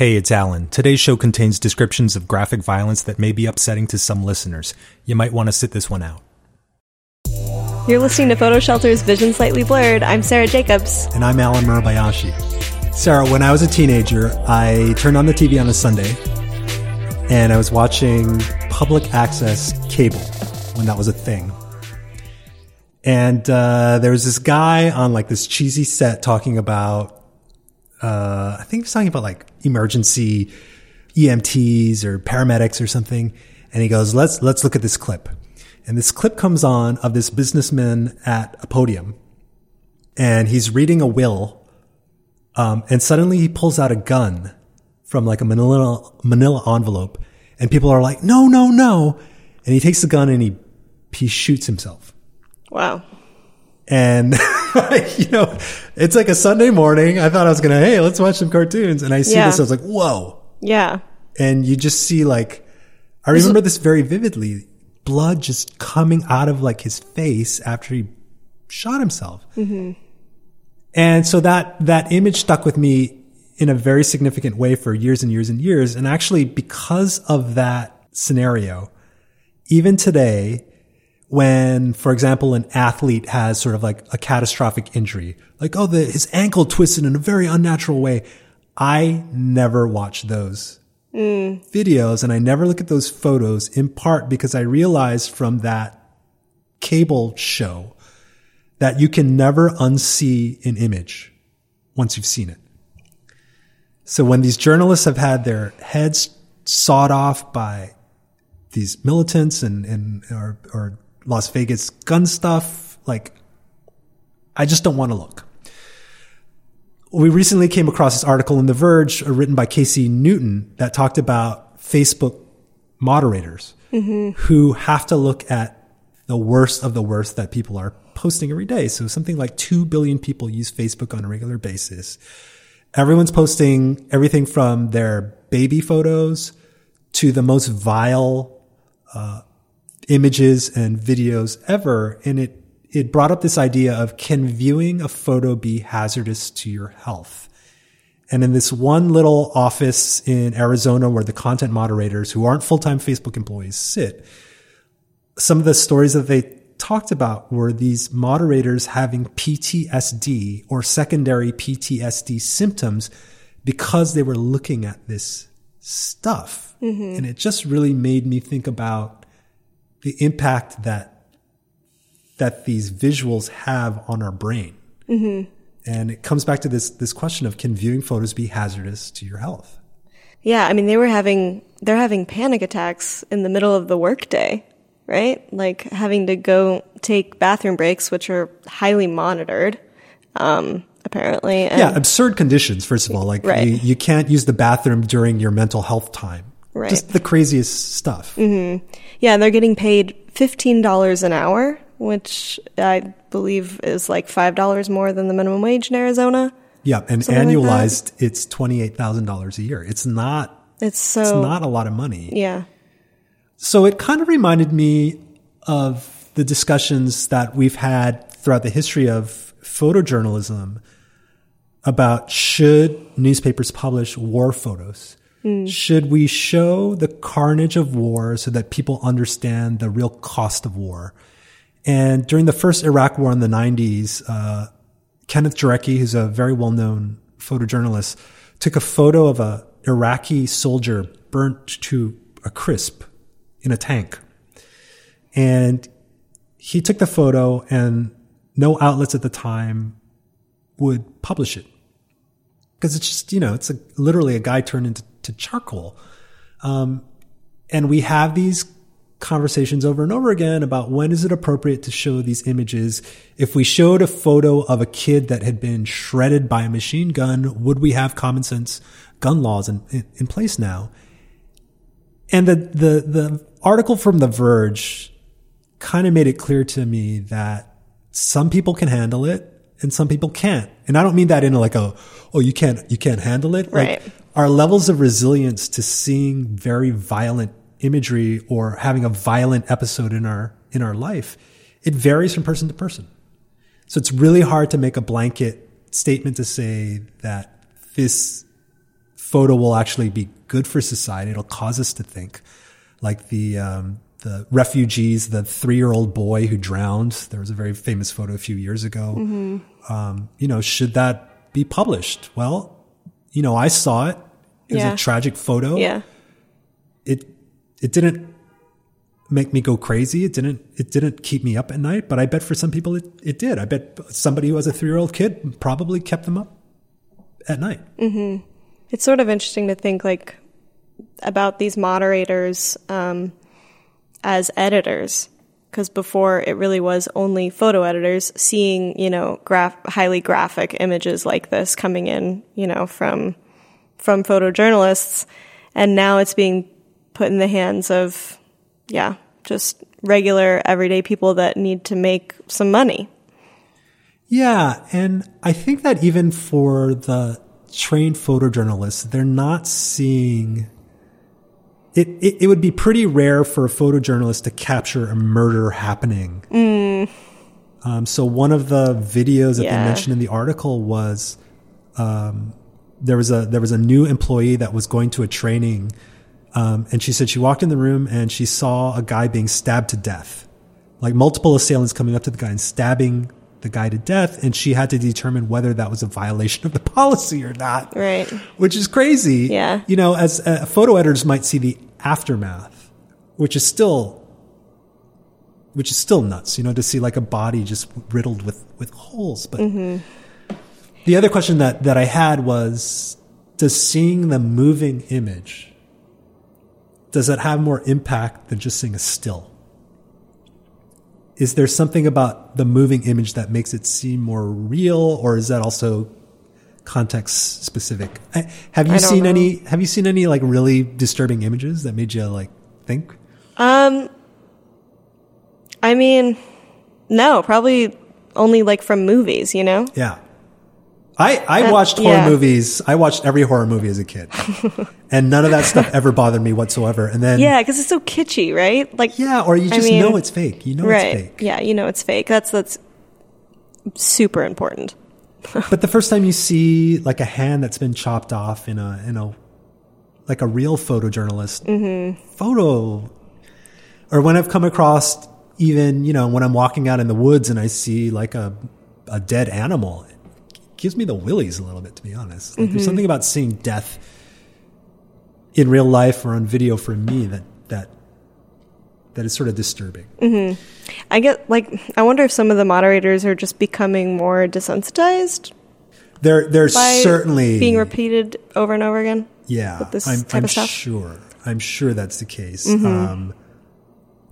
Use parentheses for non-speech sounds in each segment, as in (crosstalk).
Hey, it's Allen. Today's show contains descriptions of graphic violence that may be upsetting to some listeners. You might want to sit this one out. You're listening to PhotoShelter's Vision Slightly Blurred. I'm Sarah Jacobs. And I'm Allen Murabayashi. Sarah, when I was a teenager, I turned on the TV on a Sunday and I was watching public access cable when that was a thing. And uh, there was this guy on like this cheesy set talking about uh, I think he was talking about like emergency EMTs or paramedics or something. And he goes, let's, let's look at this clip. And this clip comes on of this businessman at a podium and he's reading a will. Um, and suddenly he pulls out a gun from like a manila, manila envelope and people are like, no, no, no. And he takes the gun and he, he shoots himself. Wow. And, (laughs) (laughs) you know, it's like a Sunday morning. I thought I was going to, hey, let's watch some cartoons. And I see Yeah. this. I was like, whoa. Yeah. And you just see like, I remember this very vividly. Blood just coming out of like his face after he shot himself. Mm-hmm. And so that, that image stuck with me in a very significant way for years and years and years. And actually, because of that scenario, even today, when, for example, an athlete has sort of like a catastrophic injury, like, oh, the, his ankle twisted in a very unnatural way. I never watch those videos and I never look at those photos in part because I realized from that cable show that you can never unsee an image once you've seen it. So when these journalists have had their heads sawed off by these militants and, and or, or Las Vegas gun stuff, like I just don't want to look. We recently came across this article in The Verge uh, written by Casey Newton that talked about Facebook moderators who have to look at the worst of the worst that people are posting every day. So something like 2 billion people use Facebook on a regular basis. Everyone's posting everything from their baby photos to the most vile uh, images and videos ever. And it, it brought up this idea of can viewing a photo be hazardous to your health? And in this one little office in Arizona where the content moderators who aren't full-time Facebook employees sit, some of the stories that they talked about were these moderators having PTSD or secondary PTSD symptoms because they were looking at this stuff. Mm-hmm. And it just really made me think about the impact that that these visuals have on our brain. And it comes back to this this question of can viewing photos be hazardous to your health? Yeah. I mean, they were having, they're having panic attacks in the middle of the workday, right? Like having to go take bathroom breaks, which are highly monitored, um, apparently. And, Yeah, absurd conditions. First of all, like Right. you, you can't use the bathroom during your mental health time. Right. Just the craziest stuff. Mm-hmm. Yeah, they're getting paid $15 an hour, which I believe is like $5 more than the minimum wage in Arizona. Yeah, and Something like annualized, it's twenty eight thousand dollars a year. It's not. It's so, It's not a lot of money. yeah. So it kind of reminded me of the discussions that we've had throughout the history of photojournalism about should newspapers publish war photos? Should we show the carnage of war so that people understand the real cost of war? And during the first Iraq war in the 90s, uh, Kenneth Jarecki, who's a very well-known photojournalist, took a photo of a Iraqi soldier burnt to a crisp in a tank. And he took the photo and no outlets at the time would publish it. Because it's just, you know, it's a, literally a guy turned into to charcoal. Um, and we have these conversations over and over again about when is it appropriate to show these images. If we showed a photo of a kid that had been shredded by a machine gun, would we have common sense gun laws in, in, in place now? And the, the, the article from The Verge kind of made it clear to me that some people can handle it and some people can't. And I don't mean that in like a, oh, you can't, you can't handle it. Right. Like our levels of resilience to seeing very violent imagery or having a violent episode in our, in our life, it varies from person to person. So it's really hard to make a blanket statement to say that this photo will actually be good for society. It'll cause us to think. Like the um, the refugees, the three year old boy who drowned. There was a very famous photo a few years ago. Um, you know, should that be published? Well, you know, I saw it. It was a tragic photo. Yeah. It it didn't make me go crazy. It didn't it didn't keep me up at night. But I bet for some people it, it did. I bet somebody who has a three year old kid probably kept them up at night. It's sort of interesting to think like about these moderators um, as editors, because before it really was only photo editors seeing you know graph highly graphic images like this coming in you know from from photojournalists, and now it's being put in the hands of yeah just regular everyday people that need to make some money. Yeah, and I think that even for the trained photojournalists, they're not seeing it, it. It would be pretty rare for a photojournalist to capture a murder happening. Um, so one of the videos that Yeah. they mentioned in the article was um, there was a there was a new employee that was going to a training, um, and she said she walked in the room and she saw a guy being stabbed to death, like multiple assailants coming up to the guy and stabbing the guy to death, and she had to determine whether that was a violation of the (laughs) policy or not Right. which is crazy. Yeah. You know, as uh, photo editors might see the aftermath, which is still, which is still nuts. You know, to see like a body just riddled with with holes. But mm-hmm. the other question that that I had was, does seeing the moving image does it have more impact than just seeing a still? Is there something about the moving image that makes it seem more real, or is that also context specific. I- Have you seen know. any? Have you seen any like really disturbing images that made you like think? Um, I mean, no, probably only like from movies, you know? Yeah, I I Uh, watched horror yeah. movies. I watched every horror movie as a kid, (laughs) and none of that stuff ever bothered me whatsoever. And then Yeah, because it's so kitschy, right? Like, yeah, or you I just mean, know it's fake. You know right? it's fake. Yeah, you know it's fake. That's that's super important. But the first time you see like a hand that's been chopped off in a in a like a real photojournalist Mm-hmm. photo, or when I've come across even you know when I'm walking out in the woods and I see like a a dead animal, it gives me the willies a little bit to be honest. Like Mm-hmm. there's something about seeing death in real life or on video for me that that that is sort of disturbing. I get like I wonder if some of the moderators are just becoming more desensitized There there's by certainly being repeated over and over again. Yeah, I'm, type I'm of stuff? Mm-hmm. sure. I'm sure that's the case. Um,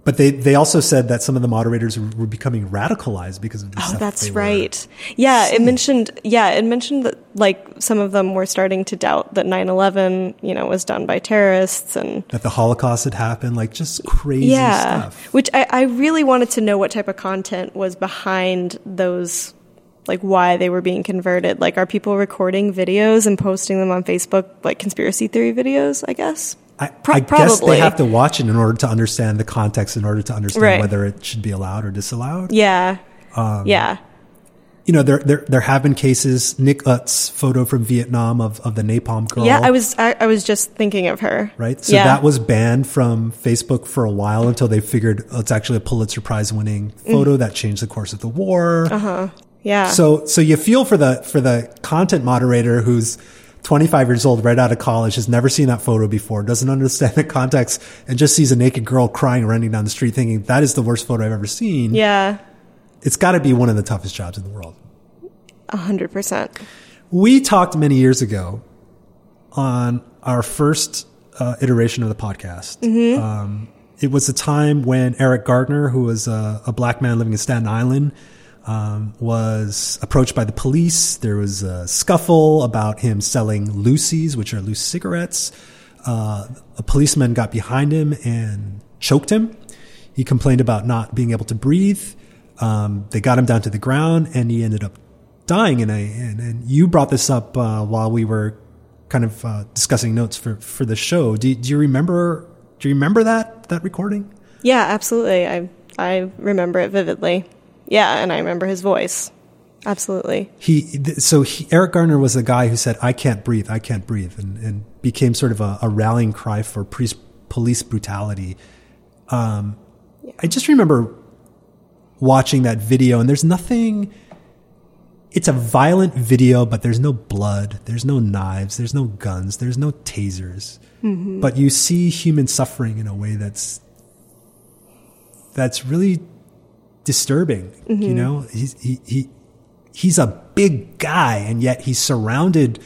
but they, they also said that some of the moderators were, becoming radicalized because of this. Oh, that's were- right. Yeah, it mentioned. Yeah, it mentioned that like some of them were starting to doubt that 9/11, you know, was done by terrorists and that the Holocaust had happened, like just crazy yeah, stuff. which I, I really wanted to know what type of content was behind those, like why they were being converted. Like, are people recording videos and posting them on Facebook, like conspiracy theory videos? I guess. I, Pro- I guess they have to watch it in order to understand the context, in order to understand Right. whether it should be allowed or disallowed. Yeah. Um, yeah. You know, there, there there have been cases. Nick Ut's photo from Vietnam of, of the napalm girl. Yeah. I was. I, I was just thinking of her. right? So yeah. that was banned from Facebook for a while until they figured oh, it's actually a Pulitzer Prize winning photo that changed the course of the war. Mm. Uh-huh. Yeah. So so you feel for the for the content moderator who's 25 years old, right out of college, has never seen that photo before, doesn't understand the context, and just sees a naked girl crying running down the street, thinking that is the worst photo I've ever seen. yeah. It's got to be one of the toughest jobs in the world. A hundred percent. We talked many years ago on our first uh, iteration of the podcast. Um, it was a time when Eric Garner, who was a, a black man living in Staten Island, um, was approached by the police. There was a scuffle about him selling loosies, which are loose cigarettes. Uh, a policeman got behind him and choked him. He complained about not being able to breathe. Um, they got him down to the ground, and he ended up dying. And, I, and, and you brought this up uh, while we were kind of uh, discussing notes for, for the show. Do, do you remember? Do you remember that that recording? Yeah, absolutely. I I remember it vividly. Yeah, and I remember his voice. Absolutely. He so he, Eric Garner was the guy who said, "I can't breathe, I can't breathe," and, and became sort of a, a rallying cry for pre- police brutality. Um, I just remember watching that video, and there's nothing. It's a violent video, but there's no blood, there's no knives, there's no guns, there's no tasers. But you see human suffering in a way that's that's really disturbing. You mm-hmm. know, he's he, he he's a big guy, and yet he's surrounded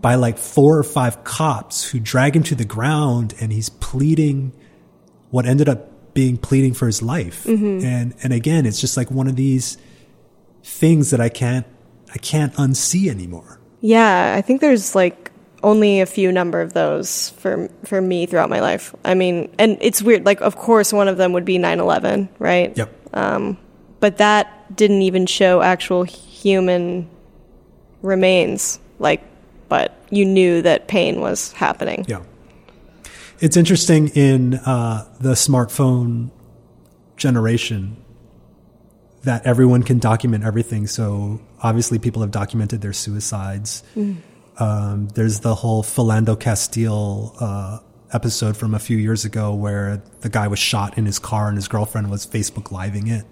by like four or five cops who drag him to the ground, and he's pleading what ended up being pleading for his life. Mm-hmm. And and again, it's just like one of these things that I can't I can't unsee anymore. Yeah, I think there's like only a few number of those for for me throughout my life. I mean, and it's weird. Like, of course, one of them would be 9/11, right? Yep. But that didn't even show actual human remains. Like, but you knew that pain was happening. Yeah. It's interesting in uh, the smartphone generation that everyone can document everything. So obviously, people have documented their suicides. Um, there's the whole Philando Castile uh, episode from a few years ago where the guy was shot in his car and his girlfriend was Facebook living it.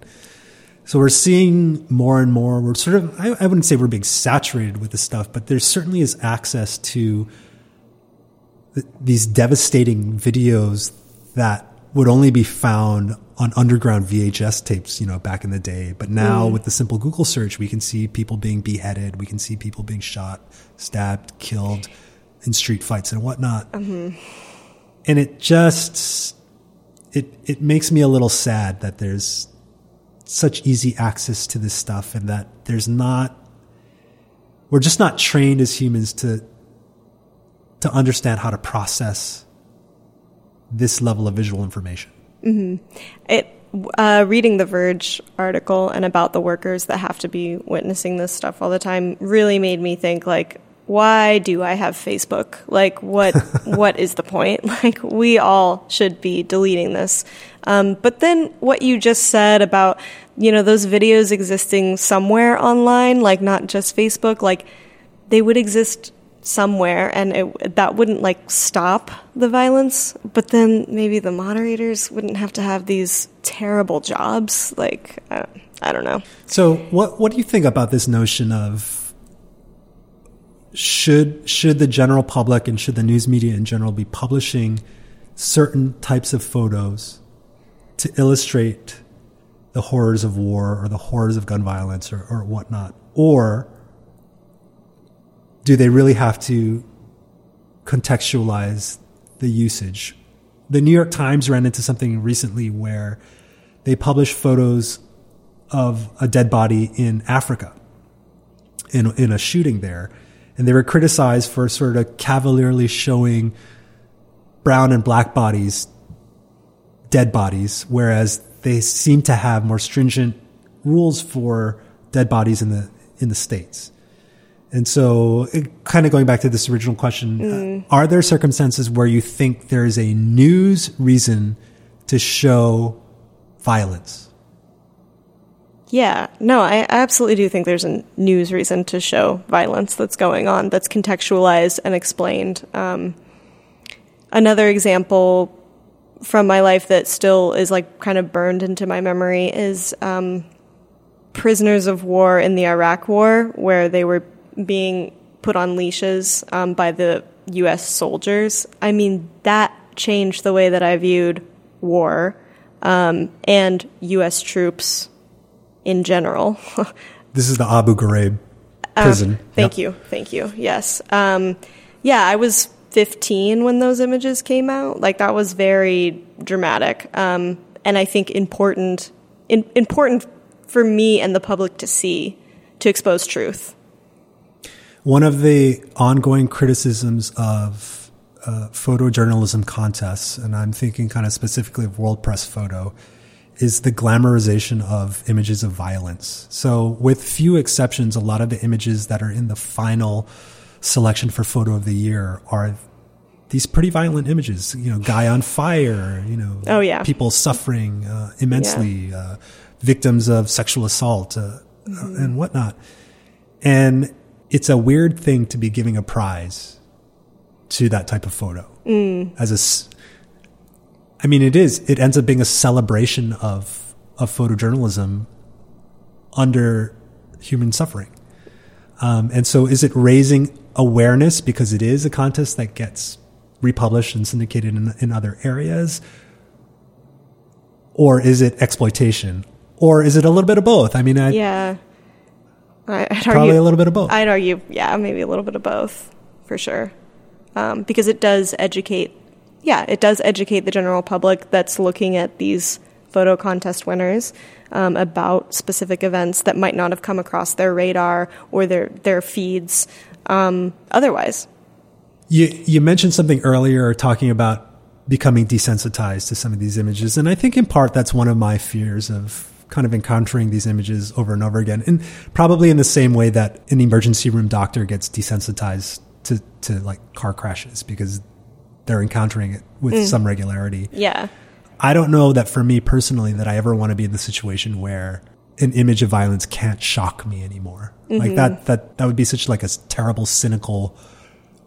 So we're seeing more and more. We're sort of, I, I wouldn't say we're being saturated with this stuff, but there certainly is access to th- these devastating videos that would only be found on underground VHS tapes, you know, back in the day. But now mm. with the simple Google search, we can see people being beheaded. We can see people being shot, stabbed, killed in street fights and whatnot. Mm-hmm. And it just, it, it makes me a little sad that there's such easy access to this stuff and that there's not, we're just not trained as humans to, to understand how to process this level of visual information. It uh, reading the Verge article and about the workers that have to be witnessing this stuff all the time really made me think like why do I have Facebook? Like what (laughs) what is the point? (laughs) Like we all should be deleting this. Um, but then what you just said about you know those videos existing somewhere online, like not just Facebook, like they would exist somewhere and it, that wouldn't like stop the violence but then maybe the moderators wouldn't have to have these terrible jobs like uh, i don't know So, what what do you think about this notion of should should the general public and should the news media in general be publishing certain types of photos to illustrate the horrors of war or the horrors of gun violence or, or whatnot, or do they really have to contextualize the usage? The New York Times ran into something recently where they published photos of a dead body in Africa in, in a shooting there. And they were criticized for sort of cavalierly showing brown and black bodies, dead bodies, whereas they seem to have more stringent rules for dead bodies in the, in the States. And so, it, kind of going back to this original question, uh, are there circumstances where you think there is a news reason to show violence? Yeah no i absolutely do think there's a news reason to show violence that's going on that's contextualized and explained um, another example from my life that still is like kind of burned into my memory is um, prisoners of war in the Iraq War, where they were being put on leashes um, by the U.S. soldiers. I mean, that changed the way that I viewed war um, and U.S. troops in general. (laughs) This is the Abu Ghraib prison. Um, Thank Yep. you. Thank you. Yes. Um, yeah, I was 15 when those images came out. Like that was very dramatic. Um, and I think important, in, important for me and the public to see to expose truth. One of the ongoing criticisms of uh, photojournalism contests, and I'm thinking kind of specifically of World Press Photo, is the glamorization of images of violence. So, with few exceptions, a lot of the images that are in the final selection for photo of the year are these pretty violent images. You know, guy on fire. You know, Oh, yeah. people suffering uh, immensely, uh, victims of sexual assault. Uh, and whatnot. And it's a weird thing to be giving a prize to that type of photo as a. I mean, it is. It ends up being a celebration of of photojournalism under human suffering. Um, and so, is it raising awareness because it is a contest that gets republished and syndicated in, in other areas? Or is it exploitation? Or is it a little bit of both? I mean, I, Yeah. I'd probably argue, a little bit of both. I'd argue, yeah, maybe a little bit of both, for sure. Um, because it does educate, yeah, it does educate the general public that's looking at these photo contest winners um, about specific events that might not have come across their radar or their their feeds um, otherwise. You you mentioned something earlier talking about becoming desensitized to some of these images, and I think in part that's one of my fears of kind of encountering these images over and over again, and probably in the same way that an emergency room doctor gets desensitized to to like car crashes because they're encountering it with mm. some regularity. Yeah. I don't know that for me personally that I ever want to be in the situation where an image of violence can't shock me anymore. Like mm-hmm. that that that would be such like a terrible cynical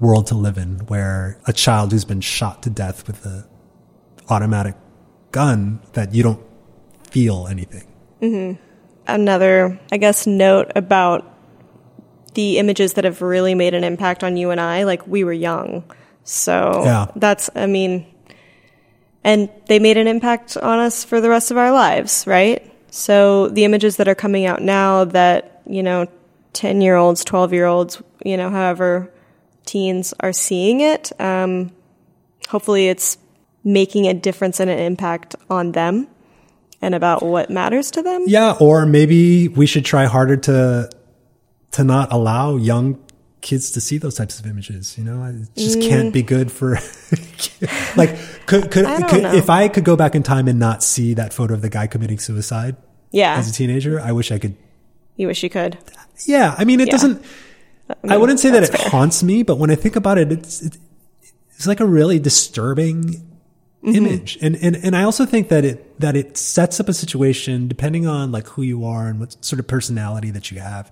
world to live in where a child who's been shot to death with a automatic gun that you don't feel anything. Mm-hmm. another, I guess, note about the images that have really made an impact on you and I. Like we were young, so Yeah. that's, I mean, and they made an impact on us for the rest of our lives, right? So the images that are coming out now that you know, ten year olds, twelve year olds, you know, however, teens are seeing it. Um, hopefully, it's making a difference and an impact on them and about what matters to them. Yeah, or maybe we should try harder to to not allow young kids to see those types of images. You know, it just can't be good for. (laughs) like, could could, Mm. I could if I could go back in time and not see that photo of the guy committing suicide Yeah. as a teenager, I wish I could. You wish you could. Yeah, I mean, it Yeah. doesn't. I, mean, wouldn't say that it fair. haunts me, but when I think about it, it's it, it's like a really disturbing Mm-hmm. image, and and and I also think that it that it sets up a situation depending on like who you are and what sort of personality that you have,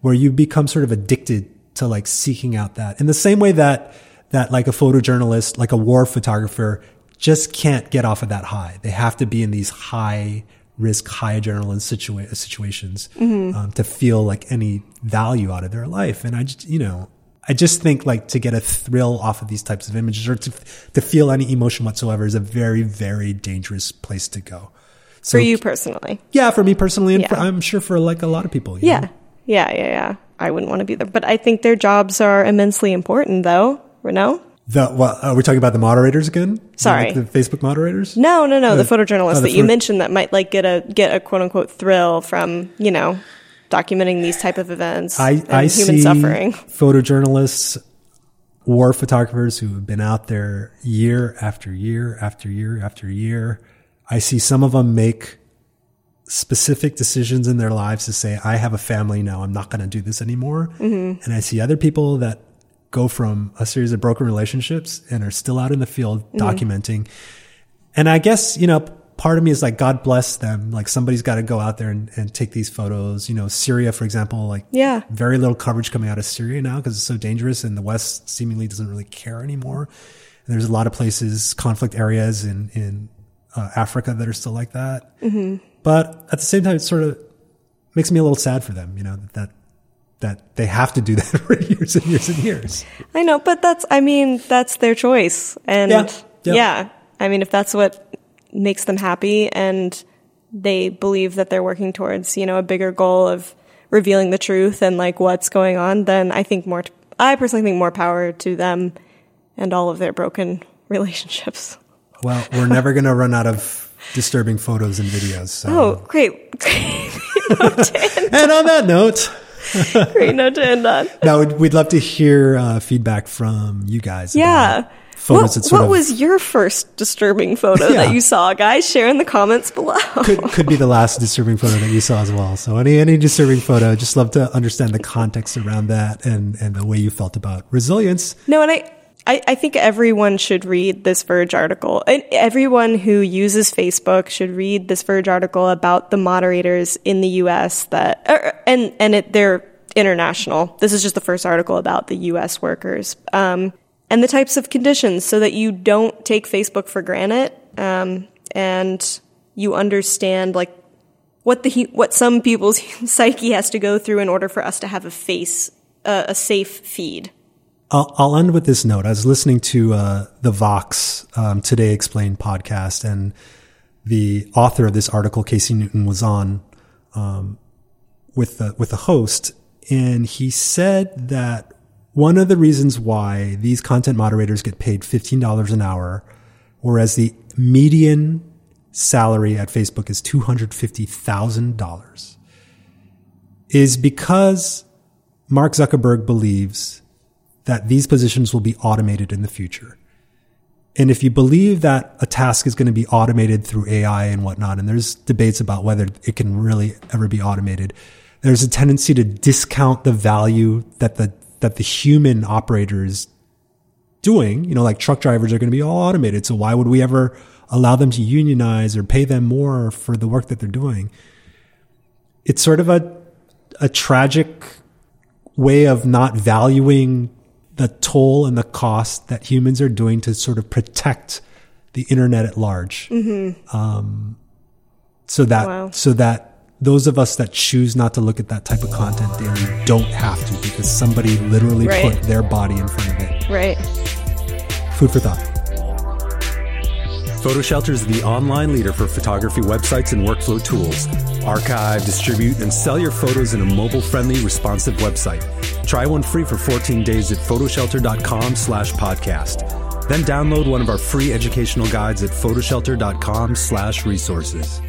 where you become sort of addicted to like seeking out that in the same way that that like a photojournalist, like a war photographer, just can't get off of that high. They have to be in these high risk, high adrenaline situa- situations um, to feel like any value out of their life. And I just, you know, I just think like to get a thrill off of these types of images or to to feel any emotion whatsoever is a very very dangerous place to go. So For you personally. yeah, for me personally, and for, I'm sure for like a lot of people. Yeah. know? Yeah, yeah, yeah. I wouldn't want to be there. But I think their jobs are immensely important, though. No? The what are we talking about? The moderators again? Sorry. the, the Facebook moderators. No, no, no. the Uh, photojournalists oh, the that you mentioned that might like get a get a quote unquote thrill from, you know, documenting these type of events I, and I human see suffering. (laughs) photojournalists, war photographers who have been out there year after year after year after year. I see some of them make specific decisions in their lives to say, I have a family now. I'm not going to do this anymore. Mm-hmm. And I see other people that go from a series of broken relationships and are still out in the field Mm-hmm. documenting. And I guess, you know, part of me is like, God bless them. Like somebody's got to go out there and, and take these photos. You know, Syria, for example, like Yeah. very little coverage coming out of Syria now because it's so dangerous and the West seemingly doesn't really care anymore. And there's a lot of places, conflict areas in, in uh, Africa that are still like that. Mm-hmm. But at the same time, it sort of makes me a little sad for them, you know, that, that, that they have to do that (laughs) for years and years and years. I know, but that's I mean, that's their choice. And Yeah. Yeah. yeah. I mean, if that's what makes them happy and they believe that they're working towards, you know, a bigger goal of revealing the truth and like what's going on, then I think more I personally think more power to them and all of their broken (laughs) relationships. Well, we're never going to run out of disturbing photos and videos. So. Oh, great. (laughs) And on that note, great note to end on. (laughs) now we'd, we'd love to hear uh, feedback from you guys. Yeah. Photos What, what of was your first disturbing photo Yeah. that you saw, guys? Share in the comments below. could could be the last disturbing photo that you saw as well. So any any disturbing photo, just love to understand the context around that and and the way you felt about resilience. No, and I I, I think everyone should read this Verge article. And everyone who uses Facebook should read this Verge article about the moderators in the U.S. that, er, and and it, they're international. This is just the first article about the U.S. workers um, and the types of conditions, so that you don't take Facebook for granted um, and you understand like what the what some people's (laughs) psyche has to go through in order for us to have a face a safe feed. I'll, I'll end with this note. I was listening to uh, the Vox um, Today Explained podcast, and the author of this article, Casey Newton, was on um, with the with the host, and he said that one of the reasons why these content moderators get paid fifteen dollars an hour, whereas the median salary at Facebook is two hundred fifty thousand dollars, is because Mark Zuckerberg believes that these positions will be automated in the future. And if you believe that a task is going to be automated through AI and whatnot, and there's debates about whether it can really ever be automated, there's a tendency to discount the value that the that the human operator is doing. You know, like truck drivers are going to be all automated, so why would we ever allow them to unionize or pay them more for the work that they're doing? It's sort of a a tragic way of not valuing the toll and the cost that humans are doing to sort of protect the internet at large. Mm-hmm. Um, so that wow. so that those of us that choose not to look at that type of content daily don't have to because somebody literally right. put their body in front of it. Right. Food for thought. PhotoShelter is the online leader for photography websites and workflow tools. Archive, distribute, and sell your photos in a mobile-friendly, responsive website. Try one free for 14 days at photoshelter.com slash podcast. Then download one of our free educational guides at photoshelter.com slash resources.